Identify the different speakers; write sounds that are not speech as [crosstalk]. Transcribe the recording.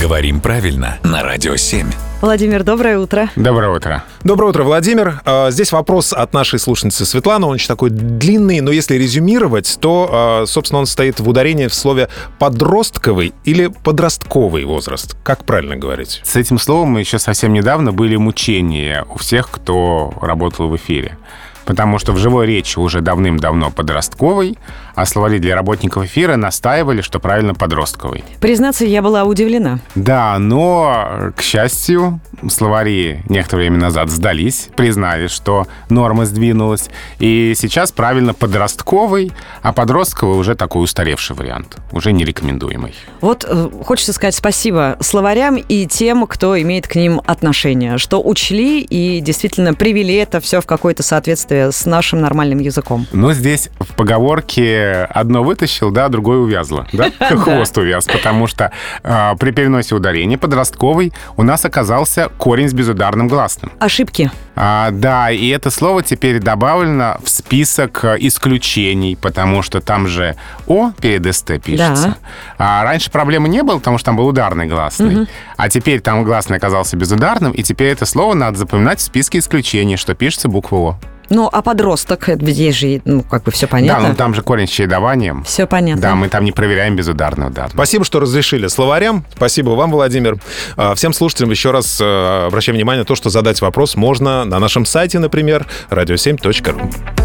Speaker 1: Говорим правильно на Радио 7.
Speaker 2: Владимир, доброе утро.
Speaker 3: Доброе утро.
Speaker 4: Доброе утро, Владимир. А, Здесь вопрос от нашей слушницы Светланы. Он очень такой длинный, но если резюмировать, то, а, собственно, он стоит в ударении в слове подростковый или подростковый возраст. Как правильно говорить?
Speaker 3: С этим словом еще совсем недавно были мучения у всех, кто работал в эфире. Потому что в живой речи уже давным-давно подростковый, а словари для работников эфира настаивали, что правильно подростковый.
Speaker 2: Признаться, я была удивлена.
Speaker 3: Да, но, к счастью, словари некоторое время назад сдались, признали, что норма сдвинулась, и сейчас правильно подростковый, а подростковый уже такой устаревший вариант, уже нерекомендуемый.
Speaker 2: Вот э, хочется сказать спасибо словарям и тем, кто имеет к ним отношение, что учли и действительно привели это все в какое-то соответствие с нашим нормальным языком.
Speaker 3: Но здесь в поговорке одно вытащил, да, другое увязло, [laughs] да? Хвост увяз, потому что э, при переносе ударения подростковый у нас оказался корень с безударным гласным.
Speaker 2: Ошибки.
Speaker 3: А, да, и это слово теперь добавлено в список э, исключений, потому что там же «о» перед «ст» пишется. А раньше проблемы не было, потому что там был ударный гласный. А теперь там гласный оказался безударным, и теперь это слово надо запоминать в списке исключений, что пишется буква «о».
Speaker 2: Ну, а подросток, здесь же, ну, как бы все
Speaker 3: Да,
Speaker 2: понятно.
Speaker 3: но там же корень с чередованием.
Speaker 2: Все понятно.
Speaker 3: Да, мы там не проверяем безударный удар.
Speaker 4: Спасибо, что разрешили словарям. Спасибо вам, Владимир. А, Всем слушателям еще раз э, обращаем внимание на то, что задать вопрос можно на нашем сайте, например, radio7.ru.